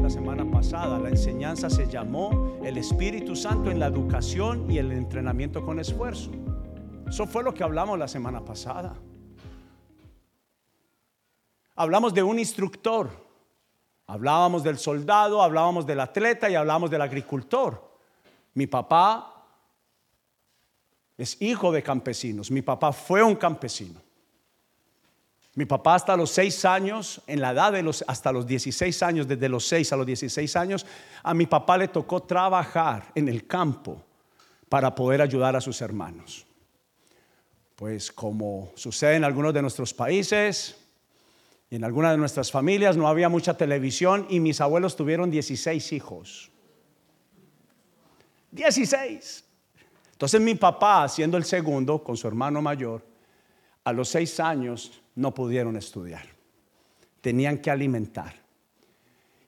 la semana pasada. La enseñanza se llamó el Espíritu Santo en la educación y el entrenamiento con esfuerzo. Eso fue lo que hablamos la semana pasada. Hablamos de un instructor, hablábamos del soldado, hablábamos del atleta y hablábamos del agricultor. Mi papá es hijo de campesinos, mi papá fue un campesino. Mi papá hasta los seis años, en la edad de los, hasta los 16 años, desde los seis a los 16 años, a mi papá le tocó trabajar en el campo para poder ayudar a sus hermanos. Pues como sucede en algunos de nuestros países y en algunas de nuestras familias, no había mucha televisión y mis abuelos tuvieron 16 hijos. 16. Entonces mi papá, siendo el segundo con su hermano mayor, a los seis años no pudieron estudiar. Tenían que alimentar.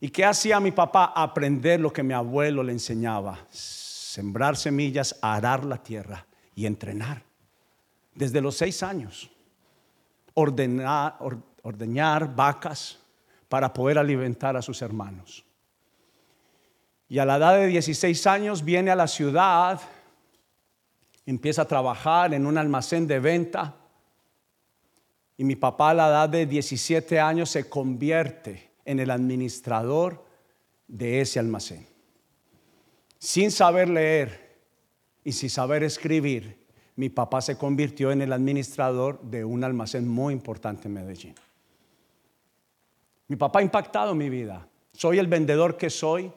¿Y qué hacía mi papá? Aprender lo que mi abuelo le enseñaba. Sembrar semillas, arar la tierra y entrenar. Desde los seis años. Ordenar, ordeñar vacas para poder alimentar a sus hermanos. Y a la edad de 16 años viene a la ciudad, empieza a trabajar en un almacén de venta y mi papá a la edad de 17 años se convierte en el administrador de ese almacén. Sin saber leer y sin saber escribir, mi papá se convirtió en el administrador de un almacén muy importante en Medellín. Mi papá ha impactado mi vida. Soy el vendedor que soy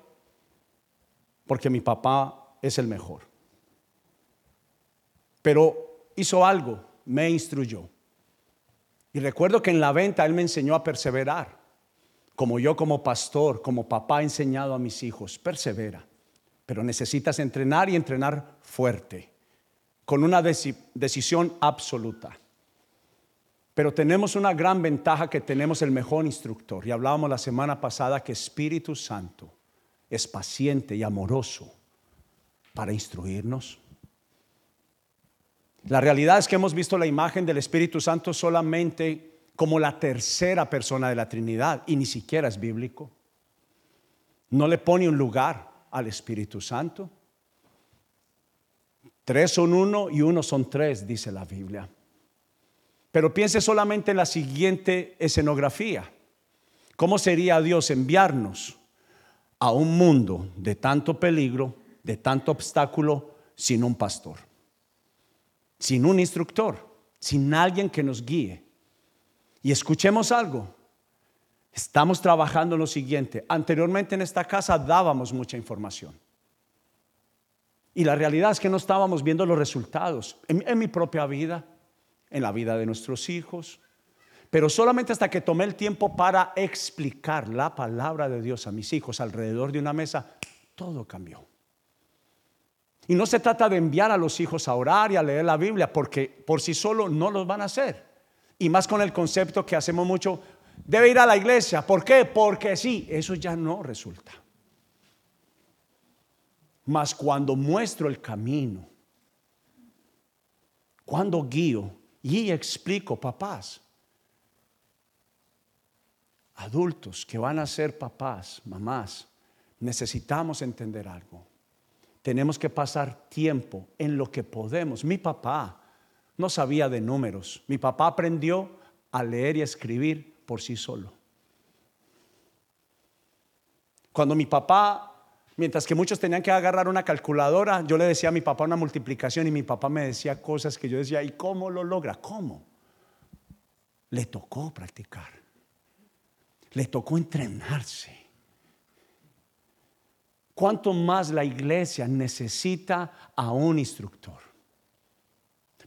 porque mi papá es el mejor. Pero hizo algo, me instruyó. Y recuerdo que en la venta Él me enseñó a perseverar. Como yo como pastor, como papá he enseñado a mis hijos, persevera. Pero necesitas entrenar y entrenar fuerte, con una decisión absoluta. Pero tenemos una gran ventaja que tenemos el mejor instructor. Y hablábamos la semana pasada que Espíritu Santo es paciente y amoroso para instruirnos, la realidad es que hemos visto la imagen del Espíritu Santo solamente como la tercera persona de la Trinidad y ni siquiera es bíblico. No le pone un lugar al Espíritu Santo. Tres son uno y uno son tres, dice la Biblia. Pero piense solamente en la siguiente escenografía. ¿Cómo sería Dios enviarnos a un mundo de tanto peligro, de tanto obstáculo, sin un pastor? Sin un instructor, sin alguien que nos guíe. Y escuchemos algo. Estamos trabajando en lo siguiente. Anteriormente en esta casa dábamos mucha información. Y la realidad es que no estábamos viendo los resultados en, mi propia vida, en la vida de nuestros hijos. Pero solamente hasta que tomé el tiempo para explicar la palabra de Dios a mis hijos alrededor de una mesa, todo cambió. Y no se trata de enviar a los hijos a orar y a leer la Biblia, porque por sí solo no los van a hacer. Y más con el concepto que hacemos mucho, debe ir a la iglesia. ¿Por qué? Porque sí, eso ya no resulta. Mas cuando muestro el camino, cuando guío y explico, papás, adultos que van a ser papás, mamás, necesitamos entender algo tenemos que pasar tiempo en lo que podemos. Mi papá no sabía de números. Mi papá aprendió a leer y a escribir por sí solo. Cuando mi papá, mientras que muchos tenían que agarrar una calculadora, yo le decía a mi papá una multiplicación y mi papá me decía cosas que yo decía, ¿y cómo lo logra? ¿Cómo? Le tocó practicar. Le tocó entrenarse. ¿Cuánto más la iglesia necesita a un instructor?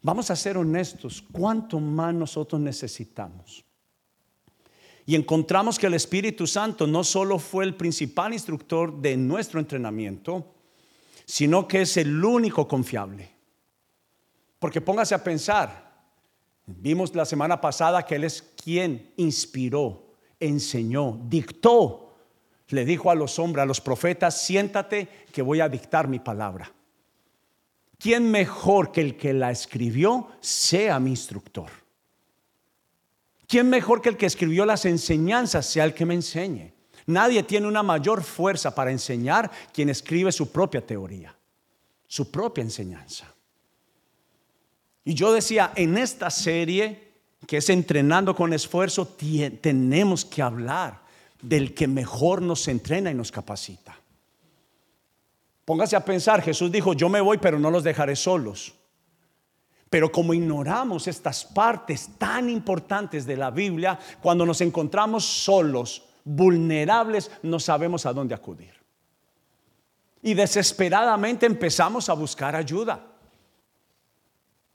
Vamos a ser honestos, ¿cuánto más nosotros necesitamos? Y encontramos que el Espíritu Santo no solo fue el principal instructor de nuestro entrenamiento, sino que es el único confiable. Porque póngase a pensar, vimos la semana pasada que Él es quien inspiró, enseñó, dictó le dijo a los hombres, a los profetas, siéntate que voy a dictar mi palabra. ¿Quién mejor que el que la escribió sea mi instructor? ¿Quién mejor que el que escribió las enseñanzas sea el que me enseñe? Nadie tiene una mayor fuerza para enseñar quien escribe su propia teoría, su propia enseñanza. Y yo decía, en esta serie, que es entrenando con esfuerzo, tenemos que hablar del que mejor nos entrena y nos capacita. Póngase a pensar, Jesús dijo, yo me voy, pero no los dejaré solos. Pero como ignoramos estas partes tan importantes de la Biblia, cuando nos encontramos solos, vulnerables, no sabemos a dónde acudir. Y desesperadamente empezamos a buscar ayuda.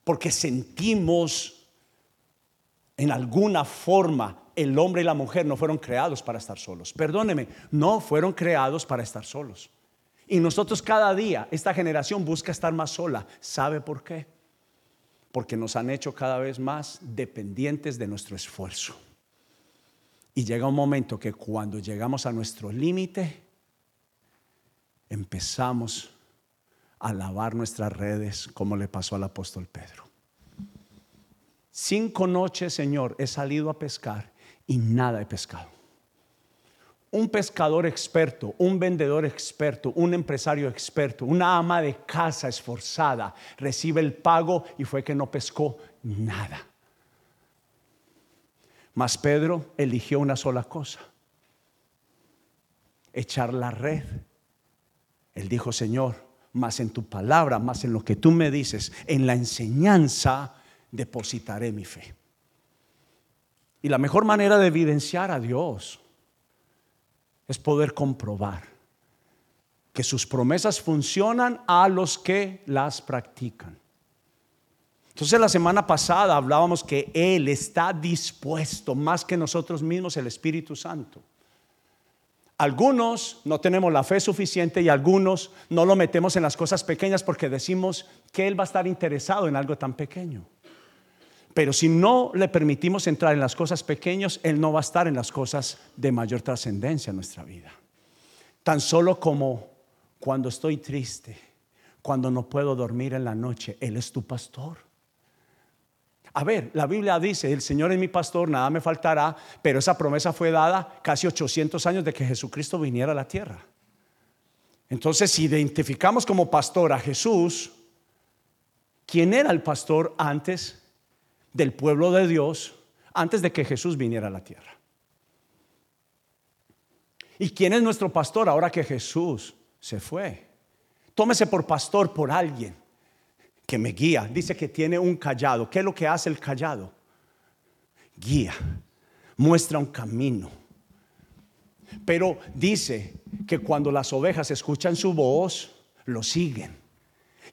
Porque sentimos en alguna forma el hombre y la mujer no fueron creados para estar solos. Perdóneme, no fueron creados para estar solos. Y nosotros cada día, esta generación busca estar más sola. ¿Sabe por qué? Porque nos han hecho cada vez más dependientes de nuestro esfuerzo. Y llega un momento que cuando llegamos a nuestro límite, empezamos a lavar nuestras redes como le pasó al apóstol Pedro. Cinco noches, Señor, he salido a pescar y nada he pescado. Un pescador experto, un vendedor experto, un empresario experto, una ama de casa esforzada recibe el pago y fue que no pescó nada. Mas Pedro eligió una sola cosa, echar la red. Él dijo, Señor, más en tu palabra, más en lo que tú me dices, en la enseñanza depositaré mi fe. Y la mejor manera de evidenciar a Dios es poder comprobar que sus promesas funcionan a los que las practican. Entonces la semana pasada hablábamos que Él está dispuesto más que nosotros mismos, el Espíritu Santo. Algunos no tenemos la fe suficiente y algunos no lo metemos en las cosas pequeñas porque decimos que Él va a estar interesado en algo tan pequeño. Pero si no le permitimos entrar en las cosas pequeñas, Él no va a estar en las cosas de mayor trascendencia en nuestra vida. Tan solo como cuando estoy triste, cuando no puedo dormir en la noche, Él es tu pastor. A ver, la Biblia dice, el Señor es mi pastor, nada me faltará, pero esa promesa fue dada casi 800 años de que Jesucristo viniera a la tierra. Entonces, si identificamos como pastor a Jesús, ¿quién era el pastor antes del pueblo de Dios antes de que Jesús viniera a la tierra. ¿Y quién es nuestro pastor ahora que Jesús se fue? Tómese por pastor por alguien que me guía. Dice que tiene un callado. ¿Qué es lo que hace el callado? Guía, muestra un camino. Pero dice que cuando las ovejas escuchan su voz, lo siguen.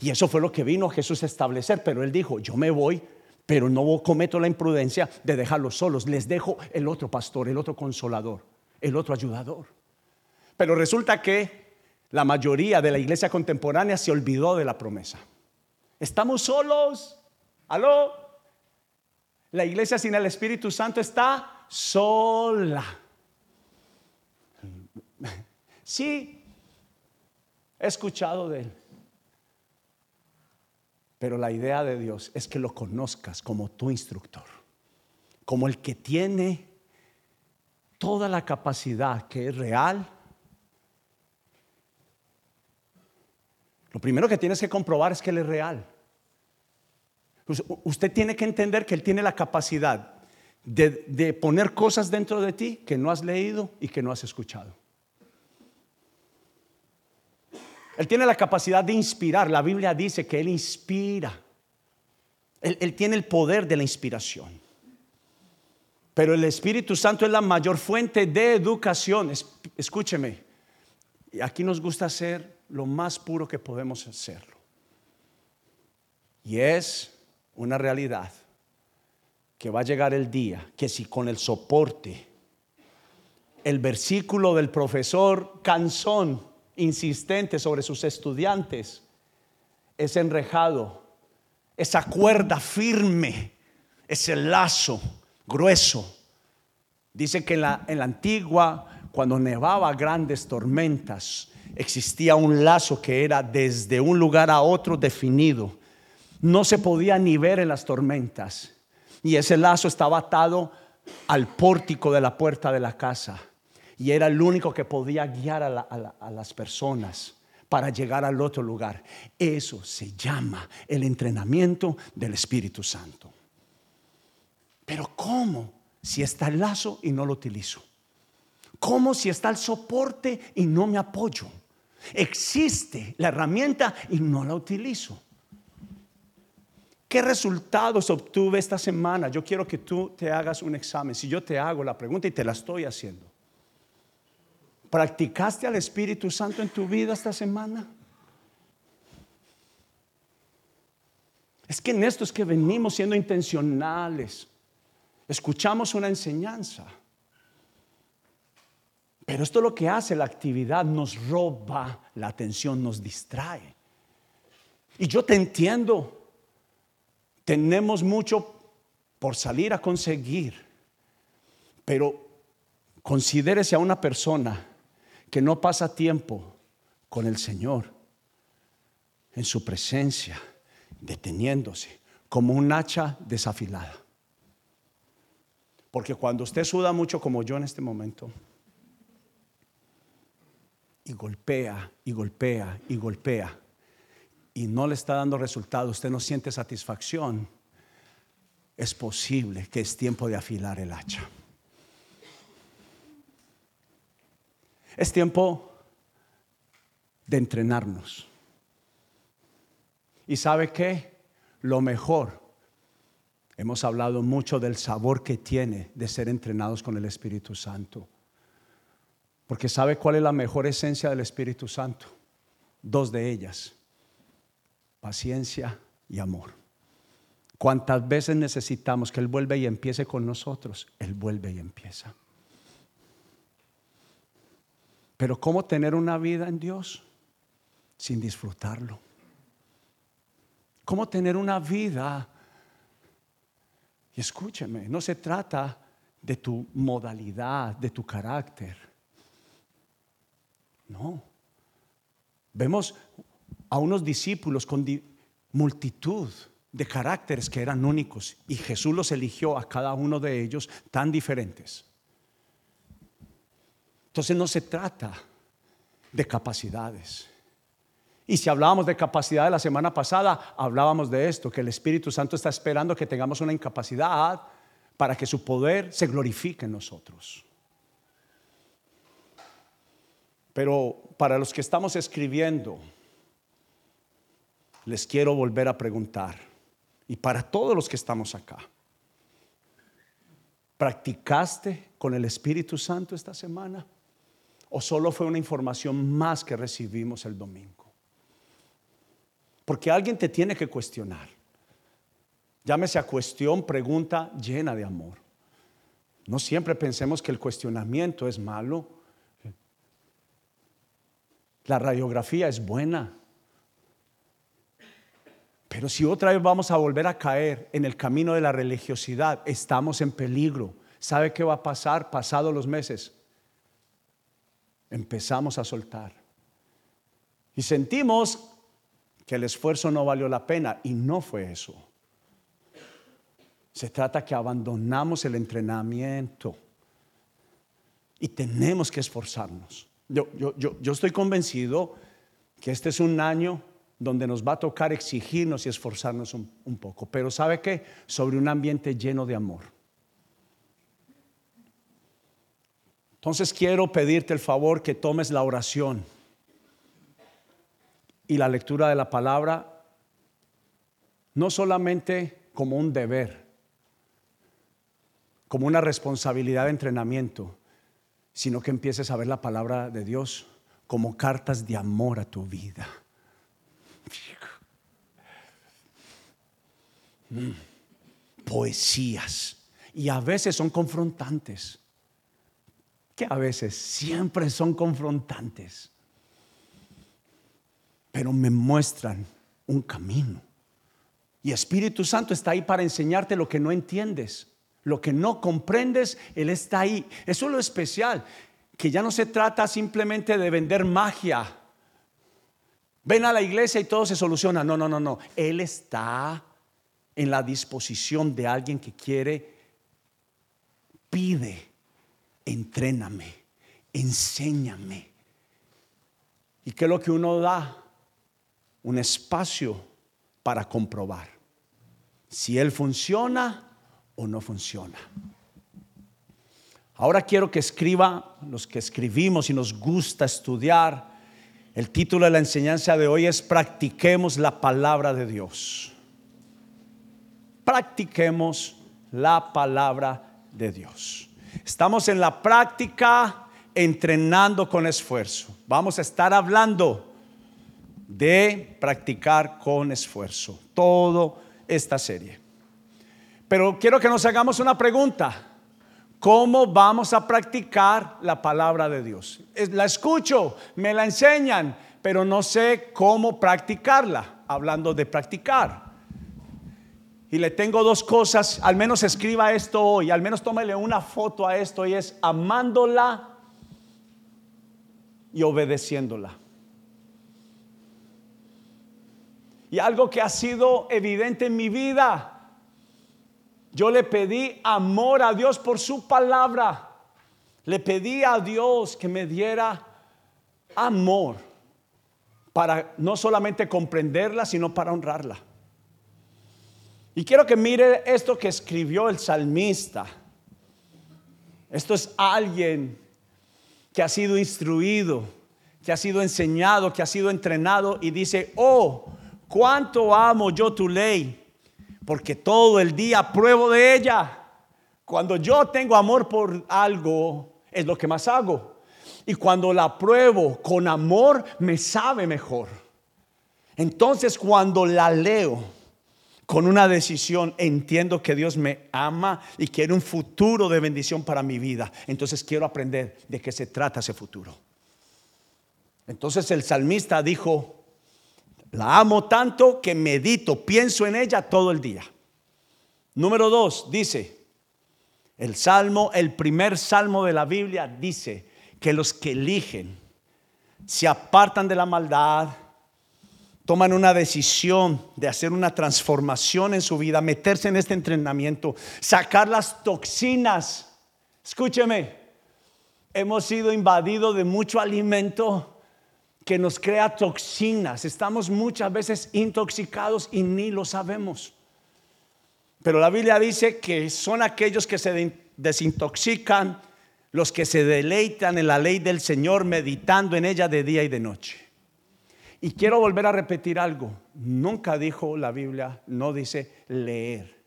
Y eso fue lo que vino Jesús a establecer. Pero él dijo, yo me voy pero no cometo la imprudencia de dejarlos solos. Les dejo el otro pastor, el otro consolador, el otro ayudador. Pero resulta que la mayoría de la iglesia contemporánea se olvidó de la promesa. Estamos solos. ¿Aló? La iglesia sin el Espíritu Santo está sola. Sí, he escuchado de él. Pero la idea de Dios es que lo conozcas como tu instructor, como el que tiene toda la capacidad que es real. Lo primero que tienes que comprobar es que Él es real. Usted tiene que entender que Él tiene la capacidad de, de, poner cosas dentro de ti que no has leído y que no has escuchado. Él tiene la capacidad de inspirar. La Biblia dice que Él inspira. Él, tiene el poder de la inspiración. Pero el Espíritu Santo es la mayor fuente de educación. escúcheme, aquí nos gusta hacer lo más puro que podemos hacerlo. Y es una realidad que va a llegar el día que si con el soporte, el versículo del profesor Canzón, insistente sobre sus estudiantes, es enrejado, esa cuerda firme, ese lazo grueso. Dice que en la, en la antigua, cuando nevaba grandes tormentas, existía un lazo que era desde un lugar a otro definido. No se podía ni ver en las tormentas. Y ese lazo estaba atado al pórtico de la puerta de la casa. Y era el único que podía guiar a, las personas para llegar al otro lugar. Eso se llama el entrenamiento del Espíritu Santo. Pero ¿cómo si está el lazo y no lo utilizo? ¿Cómo si está el soporte y no me apoyo? Existe la herramienta y no la utilizo. ¿Qué resultados obtuve esta semana? Yo quiero que tú te hagas un examen. Si yo te hago la pregunta y te la estoy haciendo. ¿Practicaste al Espíritu Santo en tu vida esta semana? Es que en esto es que venimos siendo intencionales. Escuchamos una enseñanza. Pero esto es lo que hace la actividad, nos roba la atención, nos distrae. Y yo te entiendo, tenemos mucho por salir a conseguir, pero considérese a una persona que no pasa tiempo con el Señor en su presencia, deteniéndose como un hacha desafilada. Porque cuando usted suda mucho como yo en este momento, y golpea, y golpea, y golpea, y no le está dando resultado, usted no siente satisfacción, es posible que es tiempo de afilar el hacha. Es tiempo de entrenarnos. ¿Y sabe qué? Lo mejor, hemos hablado mucho del sabor que tiene de ser entrenados con el Espíritu Santo. Porque ¿sabe cuál es la mejor esencia del Espíritu Santo? Dos de ellas paciencia y amor. Cuantas veces necesitamos que Él vuelva y empiece con nosotros, Él vuelve y empieza. Pero ¿cómo tener una vida en Dios sin disfrutarlo? ¿Cómo tener una vida? Y escúcheme, no se trata de tu modalidad, de tu carácter. No. Vemos a unos discípulos con multitud de caracteres que eran únicos y Jesús los eligió a cada uno de ellos tan diferentes. Entonces no se trata de capacidades. Y si hablábamos de capacidad la semana pasada, hablábamos de esto, que el Espíritu Santo está esperando que tengamos una incapacidad para que su poder se glorifique en nosotros. Pero para los que estamos escribiendo, les quiero volver a preguntar, y para todos los que estamos acá, ¿practicaste con el Espíritu Santo esta semana? ¿O solo fue una información más que recibimos el domingo? Porque alguien te tiene que cuestionar. Llámese a cuestión, pregunta llena de amor. No siempre pensemos que el cuestionamiento es malo. La radiografía es buena. Pero si otra vez vamos a volver a caer en el camino de la religiosidad, estamos en peligro. ¿Sabe qué va a pasar pasados los meses? Empezamos a soltar. Y sentimos que el esfuerzo no valió la pena y no fue eso. Se trata que abandonamos el entrenamiento y tenemos que esforzarnos. Yo, yo, yo, yo estoy convencido que este es un año donde nos va a tocar exigirnos y esforzarnos un, poco. Pero ¿sabe qué? Sobre un ambiente lleno de amor. Entonces quiero pedirte el favor que tomes la oración y la lectura de la palabra no solamente como un deber, como una responsabilidad de entrenamiento, sino que empieces a ver la palabra de Dios como cartas de amor a tu vida. Mm. Poesías. Y a veces son confrontantes. A veces siempre son confrontantes. Pero me muestran un camino. Y Espíritu Santo está ahí para enseñarte lo que no entiendes. Lo que no comprendes, Él está ahí. Eso es lo especial. Que ya no se trata simplemente de vender magia Ven a la iglesia y todo se soluciona. No, no, no, no. Él está en la disposición de alguien que quiere, pide, entréname, enséñame. ¿Y qué es lo que uno da? Un espacio para comprobar si Él funciona o no funciona. Ahora quiero que escriba, los que escribimos y nos gusta estudiar, el título de la enseñanza de hoy es Practiquemos la palabra de Dios. Practiquemos la palabra de Dios. Estamos en la práctica entrenando con esfuerzo. Vamos a estar hablando de practicar con esfuerzo. Todo esta serie. Pero quiero que nos hagamos una pregunta. ¿Cómo vamos a practicar la palabra de Dios? La escucho, me la enseñan, pero no sé cómo practicarla, hablando de practicar. Y le tengo dos cosas, al menos escriba esto hoy, al menos tómele una foto a esto y es amándola y obedeciéndola. Y algo que ha sido evidente en mi vida yo le pedí amor a Dios por su palabra. Le pedí a Dios que me diera amor para no solamente comprenderla, sino para honrarla. Y quiero que mire esto que escribió el salmista. Esto es alguien que ha sido instruido, que ha sido enseñado, que ha sido entrenado y dice, oh, cuánto amo yo tu ley porque todo el día pruebo de ella. Cuando yo tengo amor por algo, es lo que más hago. Y cuando la pruebo con amor, me sabe mejor. Entonces cuando la leo con una decisión, entiendo que Dios me ama y quiere un futuro de bendición para mi vida. Entonces quiero aprender de qué se trata ese futuro. Entonces el salmista dijo, la amo tanto que medito, pienso en ella todo el día. Número dos, dice, el salmo, el primer salmo de la Biblia dice que los que eligen se apartan de la maldad, toman una decisión de hacer una transformación en su vida, meterse en este entrenamiento, sacar las toxinas. Escúcheme, hemos sido invadidos de mucho alimento que nos crea toxinas. Estamos muchas veces intoxicados y ni lo sabemos. Pero la Biblia dice que son aquellos que se desintoxican, los que se deleitan en la ley del Señor, meditando en ella de día y de noche. Y quiero volver a repetir algo. Nunca dijo la Biblia, no dice leer.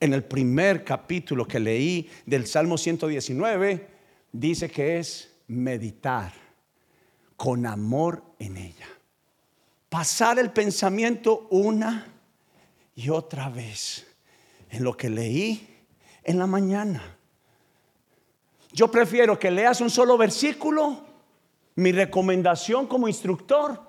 En el primer capítulo que leí del Salmo 119, dice que es meditar con amor en ella. Pasar el pensamiento una y otra vez en lo que leí en la mañana. Yo prefiero que leas un solo versículo. Mi recomendación como instructor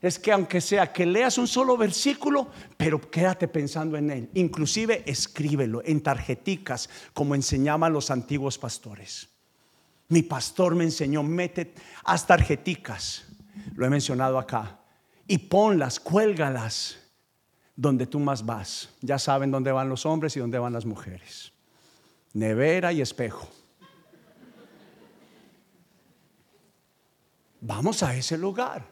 es que aunque sea que leas un solo versículo, pero quédate pensando en él. Inclusive escríbelo en tarjeticas como enseñaban los antiguos pastores. Mi pastor me enseñó, mete haz tarjeticas, lo he mencionado acá, y ponlas, cuélgalas donde tú más vas. Ya saben dónde van los hombres y dónde van las mujeres. Nevera y espejo. Vamos a ese lugar.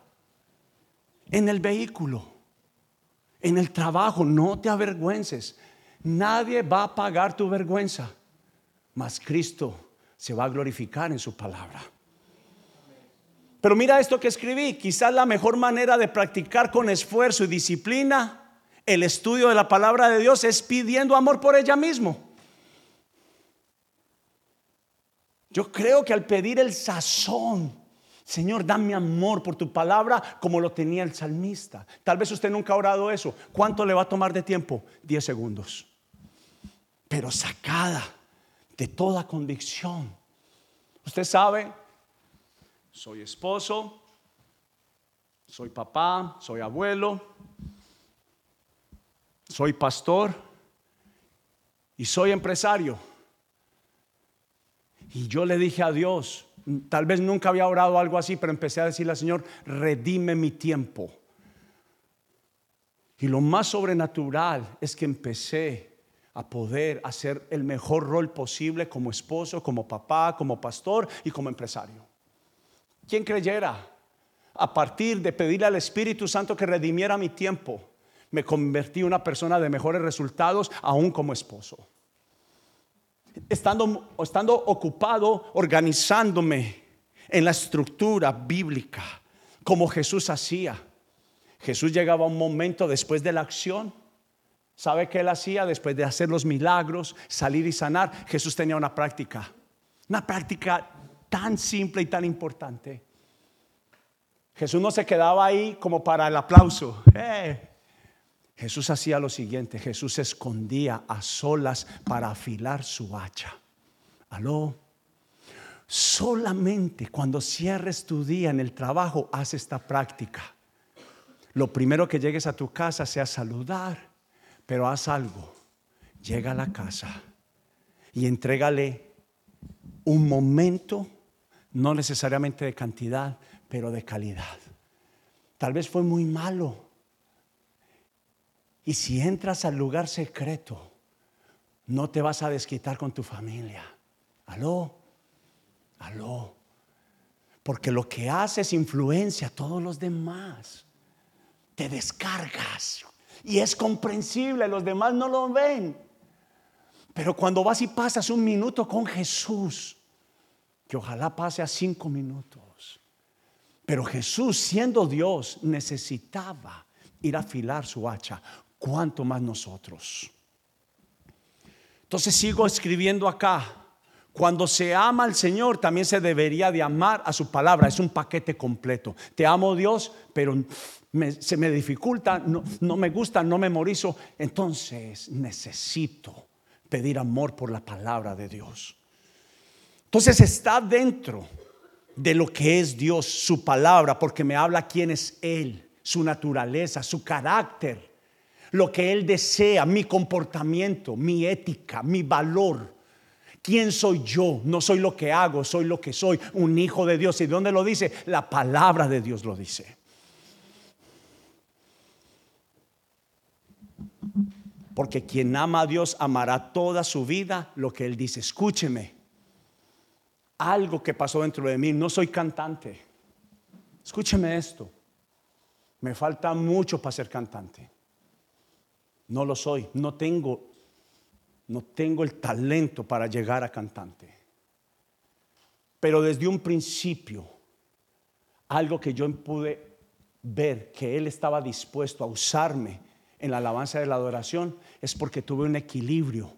En el vehículo, en el trabajo, no te avergüences. Nadie va a pagar tu vergüenza, mas Cristo se va a glorificar en su palabra. Pero mira esto que escribí, quizás la mejor manera de practicar con esfuerzo y disciplina el estudio de la palabra de Dios es pidiendo amor por ella mismo. Yo creo que al pedir el sazón, Señor, dame amor por tu palabra como lo tenía el salmista. Tal vez usted nunca ha orado eso. ¿Cuánto le va a tomar de tiempo? Diez segundos. Pero sacada de toda convicción. Usted sabe, soy esposo, soy papá, soy abuelo, soy pastor y soy empresario. Y yo le dije a Dios, tal vez nunca había orado algo así, pero empecé a decirle al Señor, redime mi tiempo. Y lo más sobrenatural es que empecé a poder hacer el mejor rol posible como esposo, como papá, como pastor y como empresario. ¿Quién creyera a partir de pedirle al Espíritu Santo que redimiera mi tiempo? Me convertí en una persona de mejores resultados aún como esposo. Estando, estando ocupado organizándome en la estructura bíblica, como Jesús hacía. Jesús llegaba un momento después de la acción ¿Sabe qué él hacía después de hacer los milagros, salir y sanar? Jesús tenía una práctica, una práctica tan simple y tan importante. Jesús no se quedaba ahí como para el aplauso. Eh. Jesús hacía lo siguiente, Jesús se escondía a solas para afilar su hacha. Aló. Solamente cuando cierres tu día en el trabajo, haz esta práctica. Lo primero que llegues a tu casa sea saludar pero haz algo. Llega a la casa y entrégale un momento, no necesariamente de cantidad, pero de calidad. Tal vez fue muy malo. Y si entras al lugar secreto, no te vas a desquitar con tu familia. Aló, aló. Porque lo que haces influencia a todos los demás. Te descargas y es comprensible, los demás no lo ven. Pero cuando vas y pasas un minuto con Jesús, que ojalá pase a cinco minutos, pero Jesús siendo Dios necesitaba ir a afilar su hacha, cuanto más nosotros. Entonces sigo escribiendo acá. Cuando se ama al Señor, también se debería de amar a su palabra. Es un paquete completo. Te amo Dios, pero se me dificulta, no, no me gusta, no memorizo, entonces necesito pedir amor por la palabra de Dios. Entonces está dentro de lo que es Dios, su palabra, porque me habla quién es Él, su naturaleza, su carácter, lo que Él desea, mi comportamiento, mi ética, mi valor. ¿Quién soy yo? No soy lo que hago, soy lo que soy, un hijo de Dios. ¿Y dónde lo dice? La palabra de Dios lo dice. Porque quien ama a Dios amará toda su vida lo que Él dice. Escúcheme, algo que pasó dentro de mí, no soy cantante. Escúcheme esto, me falta mucho para ser cantante. No lo soy, no tengo, no tengo el talento para llegar a cantante. Pero desde un principio, algo que yo pude ver que Él estaba dispuesto a usarme en la alabanza de la adoración es porque tuve un equilibrio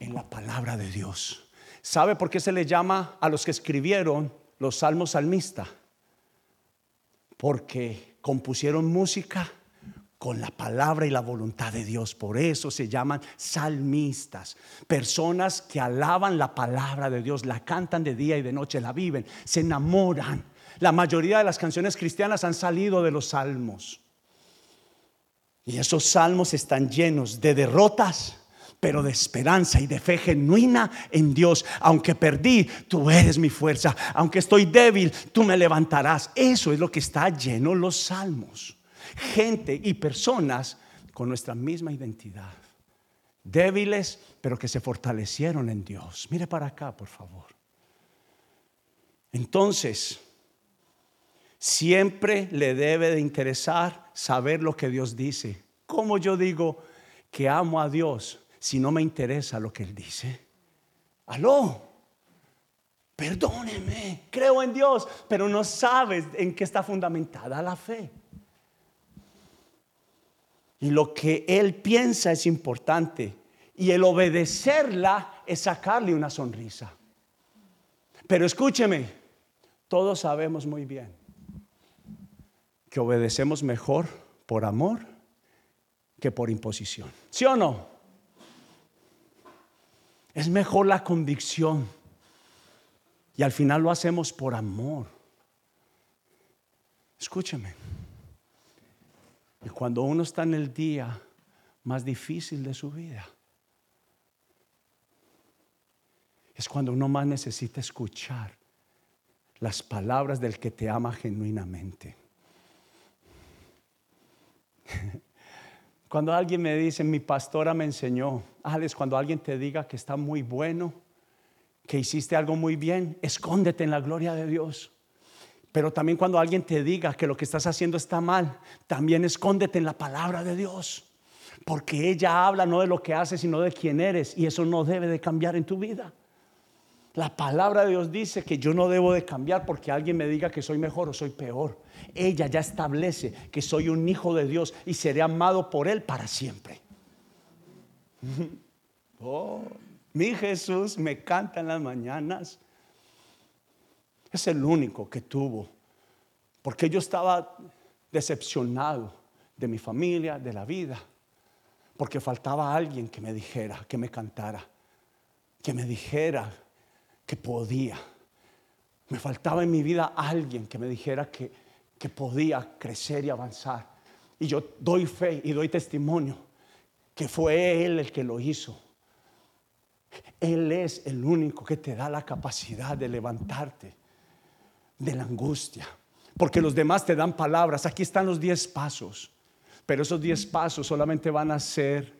en la palabra de Dios. ¿Sabe por qué se le llama a los que escribieron los salmos salmista? Porque compusieron música con la palabra y la voluntad de Dios. Por eso se llaman salmistas. Personas que alaban la palabra de Dios, la cantan de día y de noche, la viven, se enamoran. La mayoría de las canciones cristianas han salido de los salmos. Y esos salmos están llenos de derrotas, pero de esperanza y de fe genuina en Dios. Aunque perdí, tú eres mi fuerza. Aunque estoy débil, tú me levantarás. Eso es lo que está lleno los salmos. Gente y personas con nuestra misma identidad. Débiles, pero que se fortalecieron en Dios. Mire para acá, por favor. Entonces, siempre le debe de interesar saber lo que Dios dice. ¿Cómo yo digo que amo a Dios si no me interesa lo que Él dice? Aló, perdóneme, creo en Dios, pero no sabes en qué está fundamentada la fe. Y lo que Él piensa es importante. Y el obedecerla es sacarle una sonrisa. Pero escúcheme, todos sabemos muy bien que obedecemos mejor por amor que por imposición. ¿Sí o no? Es mejor la convicción. Y al final lo hacemos por amor. Escúcheme. Y cuando uno está en el día más difícil de su vida, es cuando uno más necesita escuchar las palabras del que te ama genuinamente. Cuando alguien me dice, mi pastora me enseñó, Alex, cuando alguien te diga que está muy bueno, que hiciste algo muy bien, escóndete en la gloria de Dios. Pero también cuando alguien te diga que lo que estás haciendo está mal, también escóndete en la palabra de Dios. Porque ella habla no de lo que haces, sino de quién eres. Y eso no debe de cambiar en tu vida. La palabra de Dios dice que yo no debo de cambiar porque alguien me diga que soy mejor o soy peor. Ella ya establece que soy un hijo de Dios y seré amado por Él para siempre. Oh, mi Jesús me canta en las mañanas. Es el único que tuvo. Porque yo estaba decepcionado de mi familia, de la vida. Porque faltaba alguien que me dijera, que me cantara, que me dijera que podía. Me faltaba en mi vida alguien que me dijera que, que podía crecer y avanzar. Y yo doy fe y doy testimonio que fue Él el que lo hizo. Él es el único que te da la capacidad de levantarte de la angustia. Porque los demás te dan palabras. Aquí están los diez pasos. Pero esos diez pasos solamente van a ser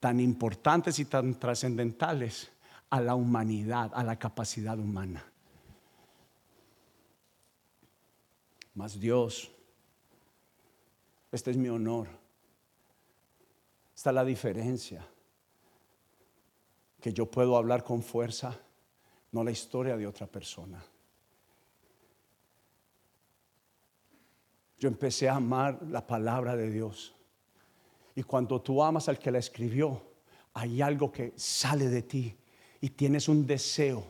tan importantes y tan trascendentales a la humanidad, a la capacidad humana. Mas Dios, este es mi honor. Esta es la diferencia. Que yo puedo hablar con fuerza, no la historia de otra persona. Yo empecé a amar la palabra de Dios. Y cuando tú amas al que la escribió, hay algo que sale de ti y tienes un deseo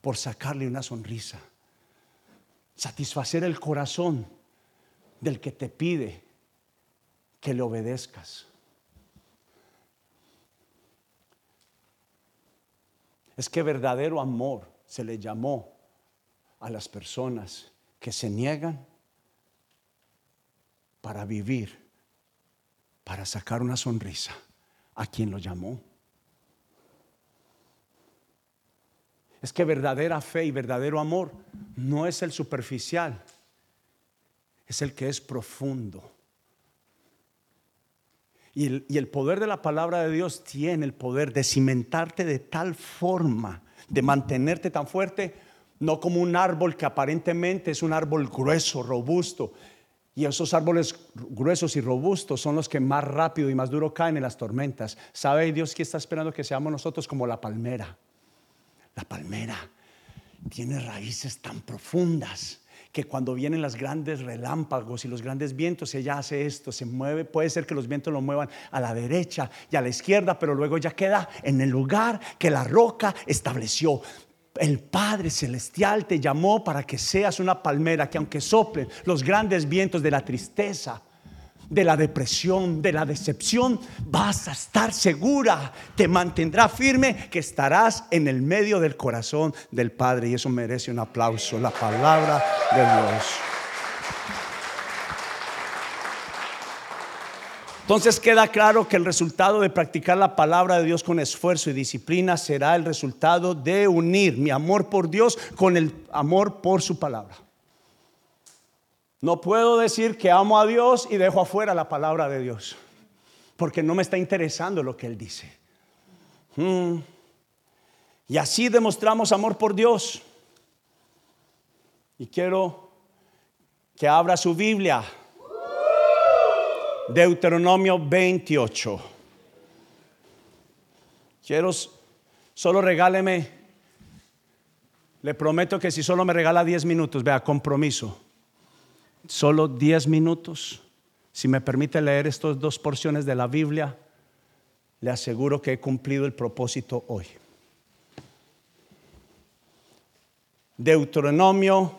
por sacarle una sonrisa. Satisfacer el corazón del que te pide que le obedezcas. Es que verdadero amor se le llamó a las personas que se niegan para vivir, para sacar una sonrisa a quien lo llamó. Es que verdadera fe y verdadero amor no es el superficial, es el que es profundo. Y el, poder de la palabra de Dios tiene el poder de cimentarte de tal forma, de mantenerte tan fuerte, no como un árbol que aparentemente es un árbol grueso, robusto. Y esos árboles gruesos y robustos son los que más rápido y más duro caen en las tormentas. ¿Sabe Dios que está esperando que seamos nosotros como la palmera? La palmera tiene raíces tan profundas que cuando vienen los grandes relámpagos y los grandes vientos, ella hace esto, se mueve, puede ser que los vientos lo muevan a la derecha y a la izquierda, pero luego ya queda en el lugar que la roca estableció. El Padre Celestial te llamó para que seas una palmera que aunque soplen los grandes vientos de la tristeza, de la depresión, de la decepción, vas a estar segura, te mantendrá firme que estarás en el medio del corazón del Padre y eso merece un aplauso, la palabra de Dios. Entonces queda claro que el resultado de practicar la palabra de Dios con esfuerzo y disciplina será el resultado de unir mi amor por Dios con el amor por su palabra. No puedo decir que amo a Dios y dejo afuera la palabra de Dios, porque no me está interesando lo que Él dice. Hmm. Y así demostramos amor por Dios. Y quiero que abra su Biblia. Deuteronomio 28. Quiero, solo regáleme, le prometo que si solo me regala 10 minutos, vea, compromiso solo 10 minutos, si me permite leer estas dos porciones de la Biblia, le aseguro que he cumplido el propósito hoy. Deuteronomio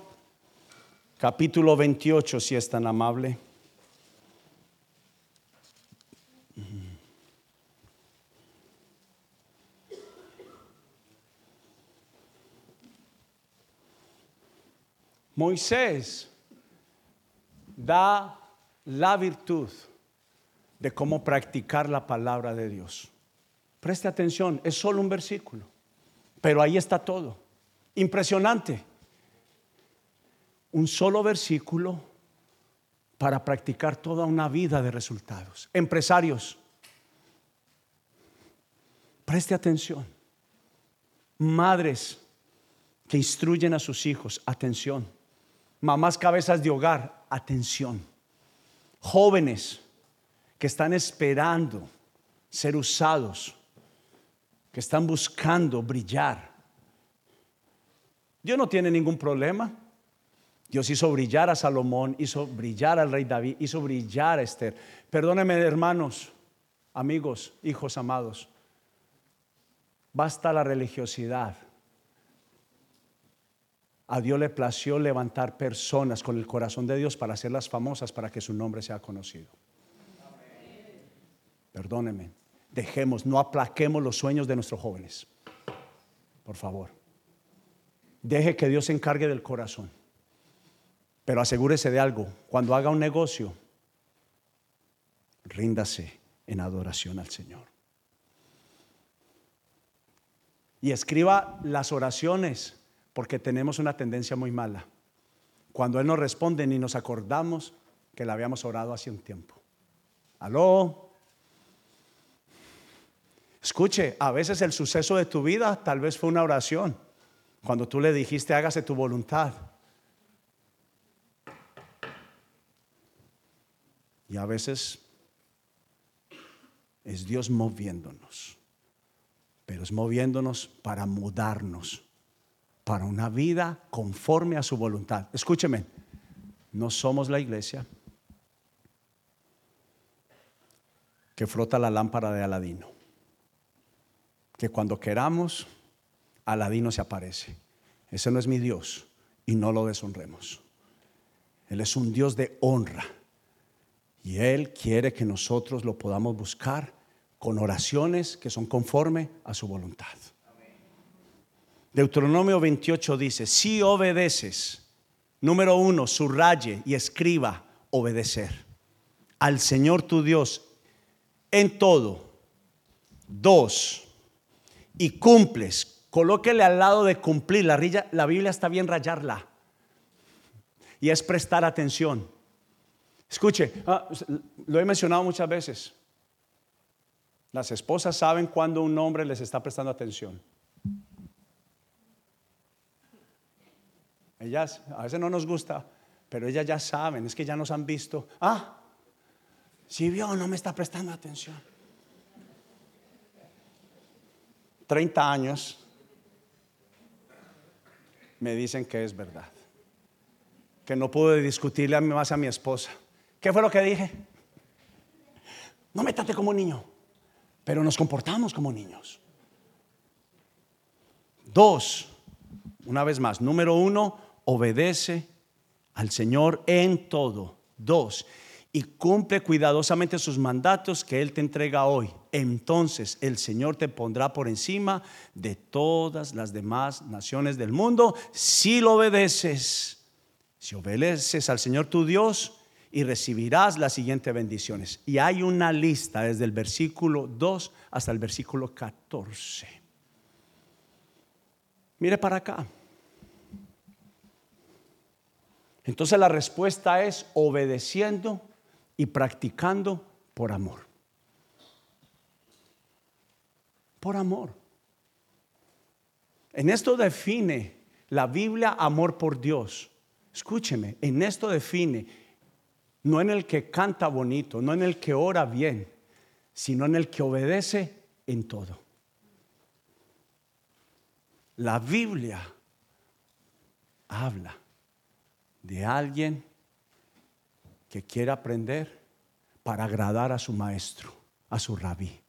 capítulo 28, si es tan amable. Moisés da la virtud de cómo practicar la palabra de Dios. Preste atención, es solo un versículo, pero ahí está todo. Impresionante. Un solo versículo para practicar toda una vida de resultados. Empresarios, preste atención. Madres que instruyen a sus hijos, atención. Mamás cabezas de hogar, atención. Jóvenes que están esperando ser usados, que están buscando brillar. Dios no tiene ningún problema. Dios hizo brillar a Salomón, hizo brillar al rey David, hizo brillar a Esther. Perdónenme, hermanos, amigos, hijos amados. Basta la religiosidad. A Dios le plació levantar personas con el corazón de Dios para hacerlas famosas, para que su nombre sea conocido. Perdónenme. Dejemos, no aplaquemos los sueños de nuestros jóvenes. Por favor. Deje que Dios se encargue del corazón. Pero asegúrese de algo. Cuando haga un negocio, ríndase en adoración al Señor. Y escriba las oraciones, porque tenemos una tendencia muy mala. Cuando Él nos responde, ni nos acordamos que la habíamos orado hace un tiempo. Aló. Escuche, a veces el suceso de tu vida tal vez fue una oración. Cuando tú le dijiste, hágase tu voluntad. Y a veces es Dios moviéndonos, pero es moviéndonos para mudarnos, para una vida conforme a su voluntad. Escúcheme, no somos la iglesia que frota la lámpara de Aladino que cuando queramos, Aladino se aparece. Ese no es mi Dios y no lo deshonremos. Él es un Dios de honra y Él quiere que nosotros lo podamos buscar con oraciones que son conforme a su voluntad. Deuteronomio 28 dice, si obedeces, número uno, subraye y escriba obedecer al Señor tu Dios en todo. Dos, y cumples, colóquele al lado de cumplir. La, la Biblia está bien rayarla. Y es prestar atención. Escuche, ah, lo he mencionado muchas veces. Las esposas saben cuando un hombre les está prestando atención. Ellas, a veces no nos gusta, pero ellas ya saben, es que ya nos han visto. Ah, si vio, no me está prestando atención. 30 años me dicen que es verdad. Que no pude discutirle más a mi esposa. ¿Qué fue lo que dije? No me trate como niño, pero nos comportamos como niños. Dos, una vez más, número uno, obedece al Señor en todo. Dos, y cumple cuidadosamente sus mandatos que Él te entrega hoy. Entonces el Señor te pondrá por encima de todas las demás naciones del mundo si lo obedeces. Si obedeces al Señor tu Dios y recibirás las siguientes bendiciones. Y hay una lista desde el versículo 2 hasta el versículo 14. Mire para acá. Entonces la respuesta es obedeciendo y practicando por amor. Por amor. En esto define la Biblia amor por Dios. Escúcheme, en esto define, no en el que canta bonito, no en el que ora bien, sino en el que obedece en todo. La Biblia habla de alguien que quiere aprender para agradar a su maestro, a su rabí.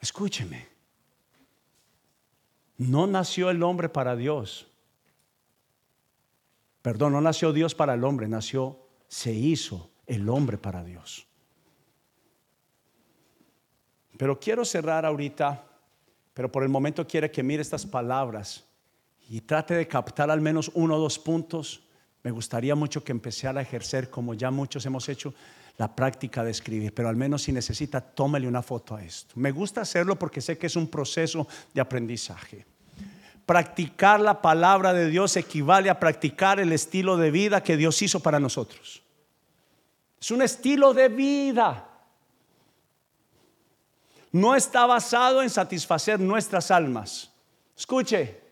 Escúcheme, no nació el hombre para Dios. Perdón, no nació Dios para el hombre, nació, se hizo el hombre para Dios. Pero quiero cerrar ahorita, pero por el momento quiere que mire estas palabras y trate de captar al menos uno o dos puntos me gustaría mucho que empecé a ejercer, como ya muchos hemos hecho, la práctica de escribir, pero al menos si necesita, tómele una foto a esto. Me gusta hacerlo porque sé que es un proceso de aprendizaje. Practicar la palabra de Dios equivale a practicar el estilo de vida que Dios hizo para nosotros. Es un estilo de vida. No está basado en satisfacer nuestras almas. Escuche,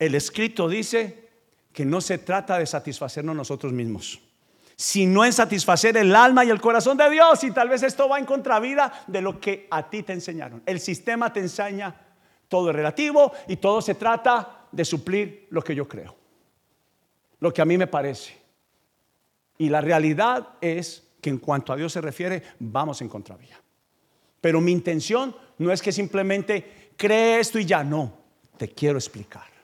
el escrito dice que no se trata de satisfacernos nosotros mismos, sino en satisfacer el alma y el corazón de Dios. Y tal vez esto va en contravida de lo que a ti te enseñaron. El sistema te enseña todo es relativo y todo se trata de suplir lo que yo creo, lo que a mí me parece. Y la realidad es que en cuanto a Dios se refiere, vamos en contravía. Pero mi intención no es que simplemente cree esto y ya, no, te quiero explicar.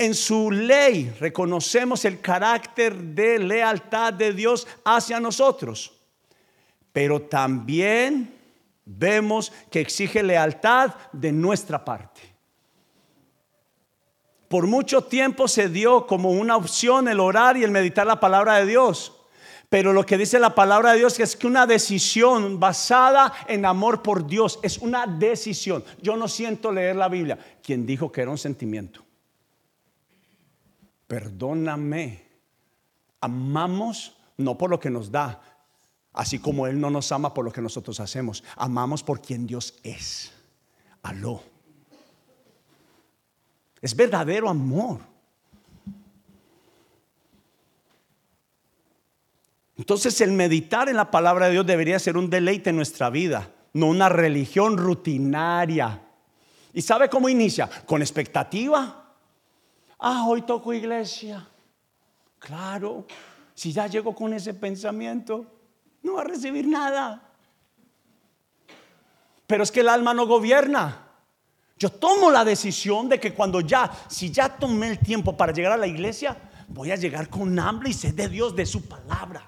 En su ley reconocemos el carácter de lealtad de Dios hacia nosotros, pero también vemos que exige lealtad de nuestra parte. Por mucho tiempo se dio como una opción el orar y el meditar la palabra de Dios. Pero lo que dice la palabra de Dios es que una decisión basada en amor por Dios es una decisión. Yo no siento leer la Biblia. ¿Quién dijo que era un sentimiento? Perdóname. Amamos no por lo que nos da, así como Él no nos ama por lo que nosotros hacemos. Amamos por quien Dios es. Aló. Es verdadero amor. Entonces el meditar en la palabra de Dios debería ser un deleite en nuestra vida, no una religión rutinaria. ¿Y sabe cómo inicia? Con expectativa ah, hoy toco iglesia. Claro, si ya llego con ese pensamiento, no va a recibir nada. Pero es que el alma no gobierna. Yo tomo la decisión de que cuando ya, si ya tomé el tiempo para llegar a la iglesia, voy a llegar con hambre y sed de Dios, de su palabra.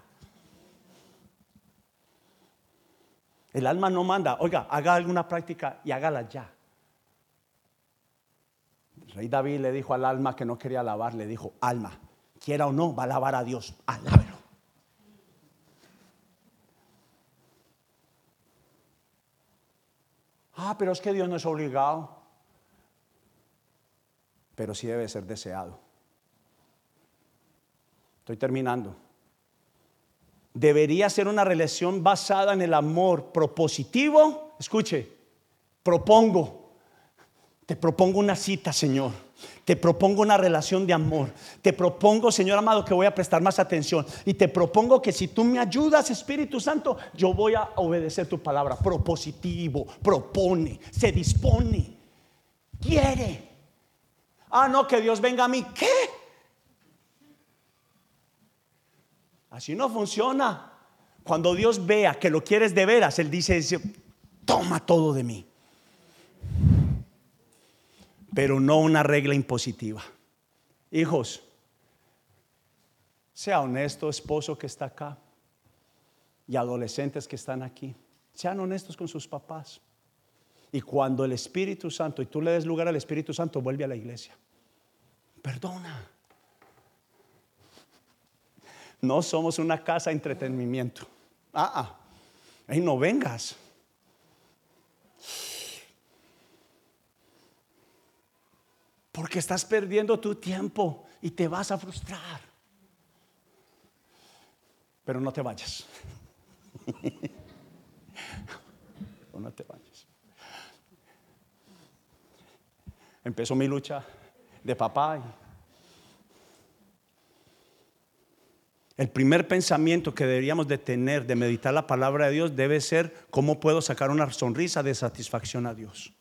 El alma no manda, oiga, haga alguna práctica y hágala ya rey David le dijo al alma que no quería alabar, le dijo, alma, quiera o no, va a alabar a Dios, alábelo. Ah, pero es que Dios no es obligado, pero sí debe ser deseado. Estoy terminando. Debería ser una relación basada en el amor propositivo. Escuche, propongo te propongo una cita, Señor. Te propongo una relación de amor. Te propongo, Señor amado, que voy a prestar más atención. Y te propongo que si tú me ayudas, Espíritu Santo, yo voy a obedecer tu palabra. Propositivo, propone, se dispone, quiere. Ah, no, que Dios venga a mí. ¿Qué? Así no funciona. Cuando Dios vea que lo quieres de veras, Él dice, toma todo de mí pero no una regla impositiva. Hijos, sea honesto, esposo que está acá y adolescentes que están aquí. Sean honestos con sus papás. Y cuando el Espíritu Santo, y tú le des lugar al Espíritu Santo, vuelve a la iglesia. Perdona. No somos una casa de entretenimiento. Ah, ah. No vengas. Porque estás perdiendo tu tiempo y te vas a frustrar. Pero no te vayas. no te vayas. Empezó mi lucha de papá. El primer pensamiento que deberíamos de tener de meditar la palabra de Dios debe ser cómo puedo sacar una sonrisa de satisfacción a Dios.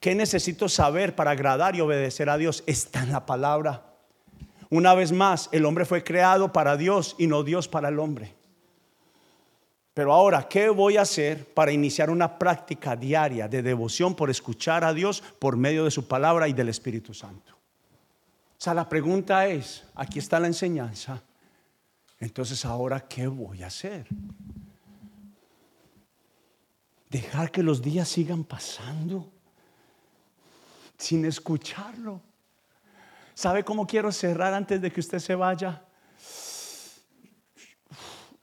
¿Qué necesito saber para agradar y obedecer a Dios? Está en la palabra. Una vez más, el hombre fue creado para Dios y no Dios para el hombre. Pero ahora, ¿qué voy a hacer para iniciar una práctica diaria de devoción por escuchar a Dios por medio de su palabra y del Espíritu Santo? O sea, la pregunta es, aquí está la enseñanza, entonces ahora, ¿qué voy a hacer? Dejar que los días sigan pasando sin escucharlo. ¿Sabe cómo quiero cerrar antes de que usted se vaya?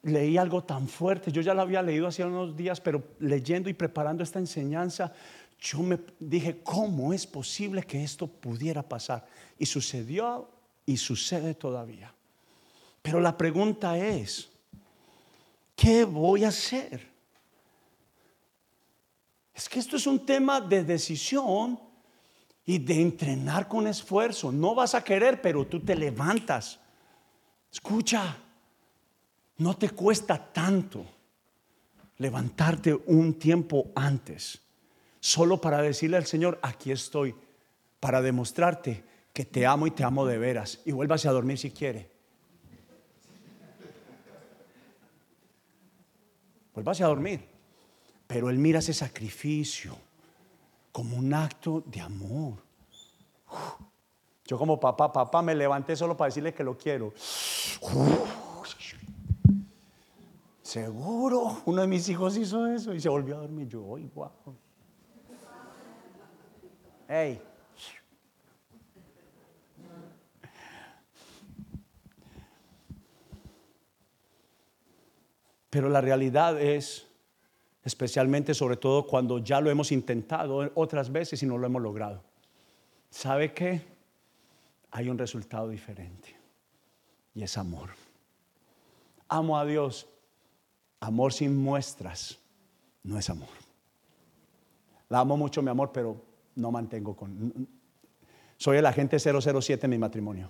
Leí algo tan fuerte, yo ya lo había leído hace unos días, pero leyendo y preparando esta enseñanza, yo me dije, ¿cómo es posible que esto pudiera pasar? Y sucedió y sucede todavía. Pero la pregunta es, ¿qué voy a hacer? Es que esto es un tema de decisión y de entrenar con esfuerzo. No vas a querer, pero tú te levantas. Escucha, no te cuesta tanto levantarte un tiempo antes, solo para decirle al Señor, aquí estoy, para demostrarte que te amo y te amo de veras. Y vuélvase a dormir si quiere. Vuélvase a dormir. Pero Él mira ese sacrificio como un acto de amor. Yo como papá, papá, me levanté solo para decirle que lo quiero. Seguro, uno de mis hijos hizo eso y se volvió a dormir. Yo, ¡ay, guau! ¡Hey! Pero la realidad es, especialmente sobre todo cuando ya lo hemos intentado otras veces y no lo hemos logrado. ¿Sabe qué? Hay un resultado diferente y es amor. Amo a Dios Amor sin muestras no es amor. La amo mucho, mi amor, pero no mantengo con... Soy el agente 007 en mi matrimonio.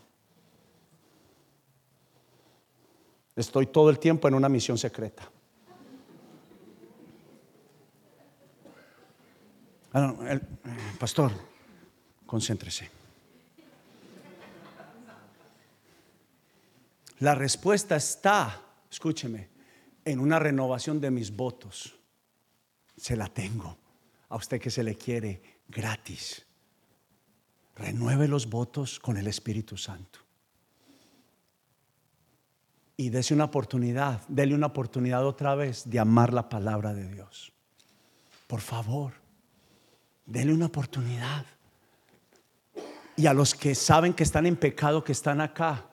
Estoy todo el tiempo en una misión secreta. Ah, pastor, concéntrese. La respuesta está, escúcheme, en una renovación de mis votos. Se la tengo. A usted que se le quiere gratis. Renueve los votos con el Espíritu Santo. Y dése una oportunidad, dele una oportunidad otra vez de amar la palabra de Dios. Por favor, dele una oportunidad. Y a los que saben que están en pecado, que están acá,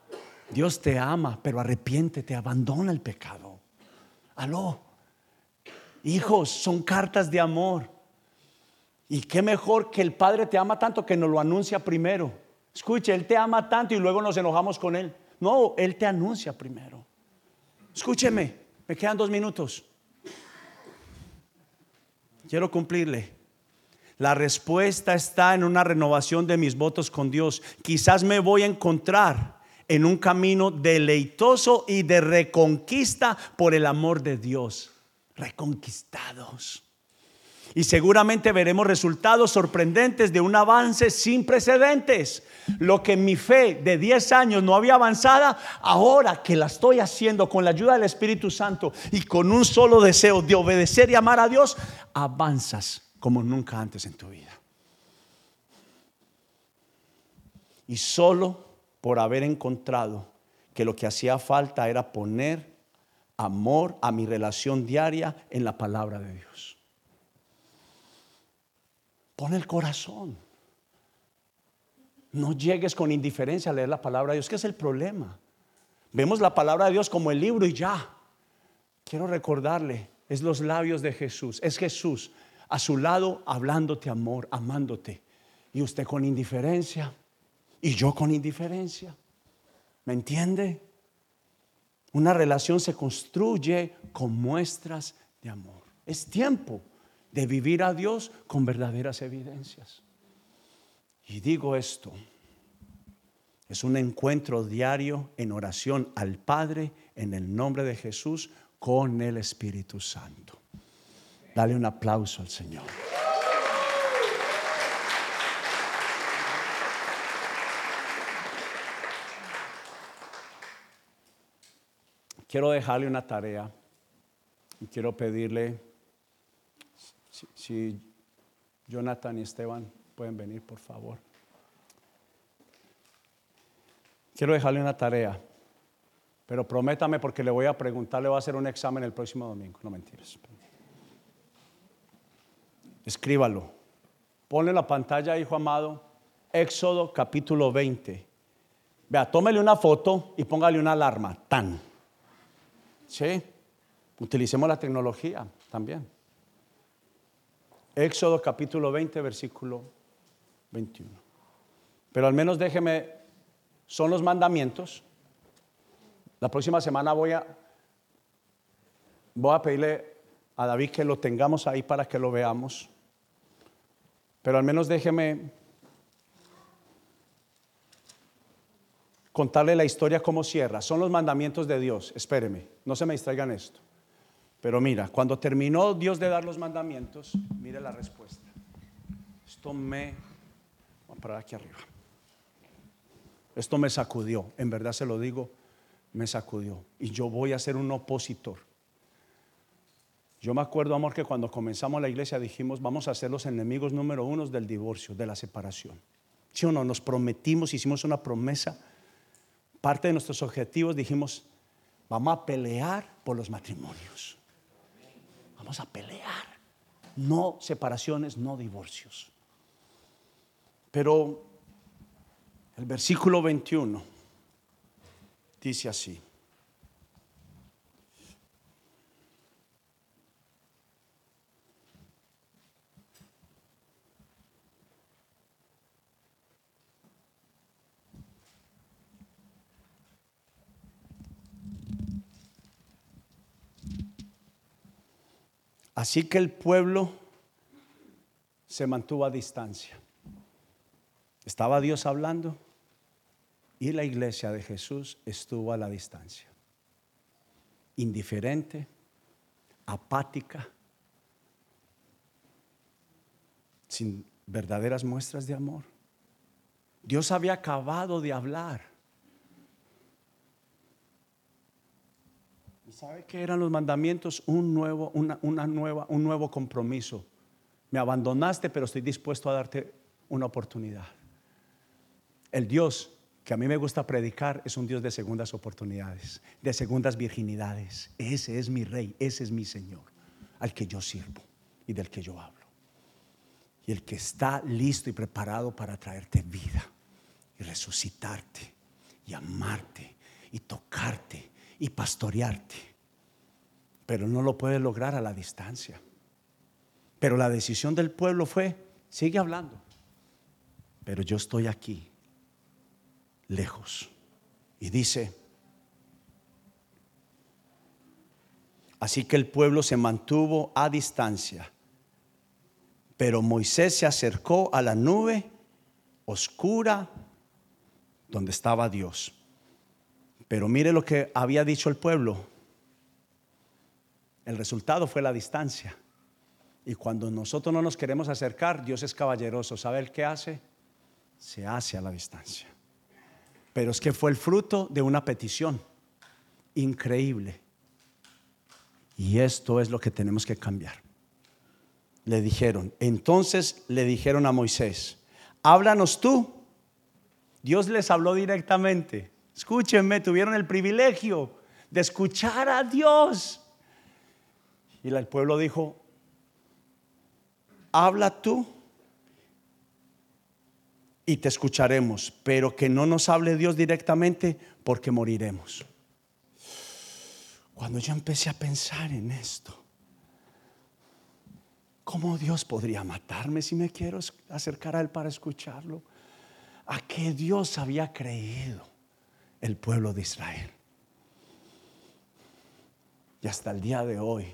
Dios te ama, pero arrepiéntete, abandona el pecado. Aló, hijos, son cartas de amor. Y qué mejor que el Padre te ama tanto que nos lo anuncia primero. Escuche, Él te ama tanto y luego nos enojamos con Él. No, Él te anuncia primero. Escúcheme, me quedan dos minutos. Quiero cumplirle. La respuesta está en una renovación de mis votos con Dios. Quizás me voy a encontrar en un camino deleitoso y de reconquista por el amor de Dios. Reconquistados. Y seguramente veremos resultados sorprendentes de un avance sin precedentes. Lo que mi fe de 10 años no había avanzado, ahora que la estoy haciendo con la ayuda del Espíritu Santo y con un solo deseo de obedecer y amar a Dios, avanzas como nunca antes en tu vida. Y solo por haber encontrado que lo que hacía falta era poner amor a mi relación diaria en la palabra de Dios. Pon el corazón. No llegues con indiferencia a leer la palabra de Dios, que es el problema. Vemos la palabra de Dios como el libro y ya. Quiero recordarle, es los labios de Jesús, es Jesús a su lado hablándote amor, amándote. Y usted con indiferencia y yo con indiferencia. ¿Me entiende? Una relación se construye con muestras de amor. Es tiempo de vivir a Dios con verdaderas evidencias. Y digo esto, es un encuentro diario en oración al Padre en el nombre de Jesús con el Espíritu Santo. Dale un aplauso al Señor. quiero dejarle una tarea y quiero pedirle si, Jonathan y Esteban pueden venir, por favor. Quiero dejarle una tarea, pero prométame porque le voy a preguntar, le voy a hacer un examen el próximo domingo, no mentiras. Escríbalo. Ponle la pantalla, hijo amado, Éxodo capítulo 20. Vea, tómele una foto y póngale una alarma, tan. Sí, utilicemos la tecnología también. Éxodo capítulo 20, versículo 21. Pero al menos déjeme, son los mandamientos. La próxima semana voy a, voy a pedirle a David que lo tengamos ahí para que lo veamos. Pero al menos déjeme contarle la historia como cierra. Son los mandamientos de Dios. Espéreme, no se me distraigan esto. Pero mira, cuando terminó Dios de dar los mandamientos, mire la respuesta. Esto me... Vamos a parar aquí arriba. Esto me sacudió, en verdad se lo digo, me sacudió. Y yo voy a ser un opositor. Yo me acuerdo, amor, que cuando comenzamos la iglesia dijimos, vamos a ser los enemigos número uno del divorcio, de la separación. ¿Sí o no? Nos prometimos, hicimos una promesa. Parte de nuestros objetivos dijimos, vamos a pelear por los matrimonios. Vamos a pelear. No separaciones, no divorcios. Pero el versículo 21 dice así. Así que el pueblo se mantuvo a distancia. Estaba Dios hablando y la iglesia de Jesús estuvo a la distancia. Indiferente, apática, sin verdaderas muestras de amor. Dios había acabado de hablar. ¿Sabe qué eran los mandamientos? Un nuevo, una, una nueva, un nuevo compromiso. Me abandonaste, pero estoy dispuesto a darte una oportunidad. El Dios que a mí me gusta predicar es un Dios de segundas oportunidades, de segundas virginidades. Ese es mi rey, ese es mi Señor, al que yo sirvo y del que yo hablo. Y el que está listo y preparado para traerte vida y resucitarte y amarte y tocarte y pastorearte. Pero no lo puede lograr a la distancia. Pero la decisión del pueblo fue, sigue hablando, pero yo estoy aquí, lejos. Y dice, así que el pueblo se mantuvo a distancia, pero Moisés se acercó a la nube oscura donde estaba Dios. Pero mire lo que había dicho el pueblo. El resultado fue la distancia. Y cuando nosotros no nos queremos acercar, Dios es caballeroso. ¿Sabe el qué hace? Se hace a la distancia. Pero es que fue el fruto de una petición increíble. Y esto es lo que tenemos que cambiar. Le dijeron, entonces le dijeron a Moisés, háblanos tú. Dios les habló directamente. Escúchenme, tuvieron el privilegio de escuchar a Dios. Y el pueblo dijo, habla tú y te escucharemos, pero que no nos hable Dios directamente porque moriremos. Cuando yo empecé a pensar en esto, ¿cómo Dios podría matarme si me quiero acercar a Él para escucharlo? ¿A qué Dios había creído? El pueblo de Israel. Y hasta el día de hoy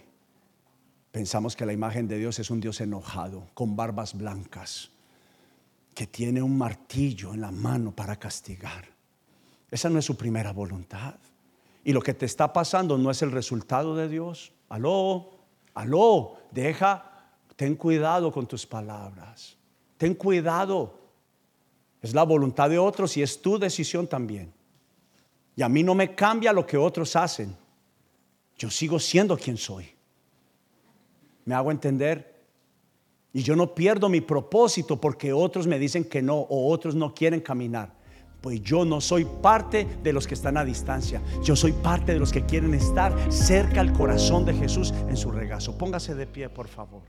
pensamos que la imagen de Dios es un Dios enojado, con barbas blancas, que tiene un martillo en la mano para castigar. Esa no es su primera voluntad. Y lo que te está pasando no es el resultado de Dios. Aló, aló, deja, ten cuidado con tus palabras. Ten cuidado. Es la voluntad de otros y es tu decisión también. Y a mí no me cambia lo que otros hacen. Yo sigo siendo quien soy. ¿Me hago entender? Y yo no pierdo mi propósito porque otros me dicen que no o otros no quieren caminar. Pues yo no soy parte de los que están a distancia. Yo soy parte de los que quieren estar cerca al corazón de Jesús en su regazo. Póngase de pie, por favor.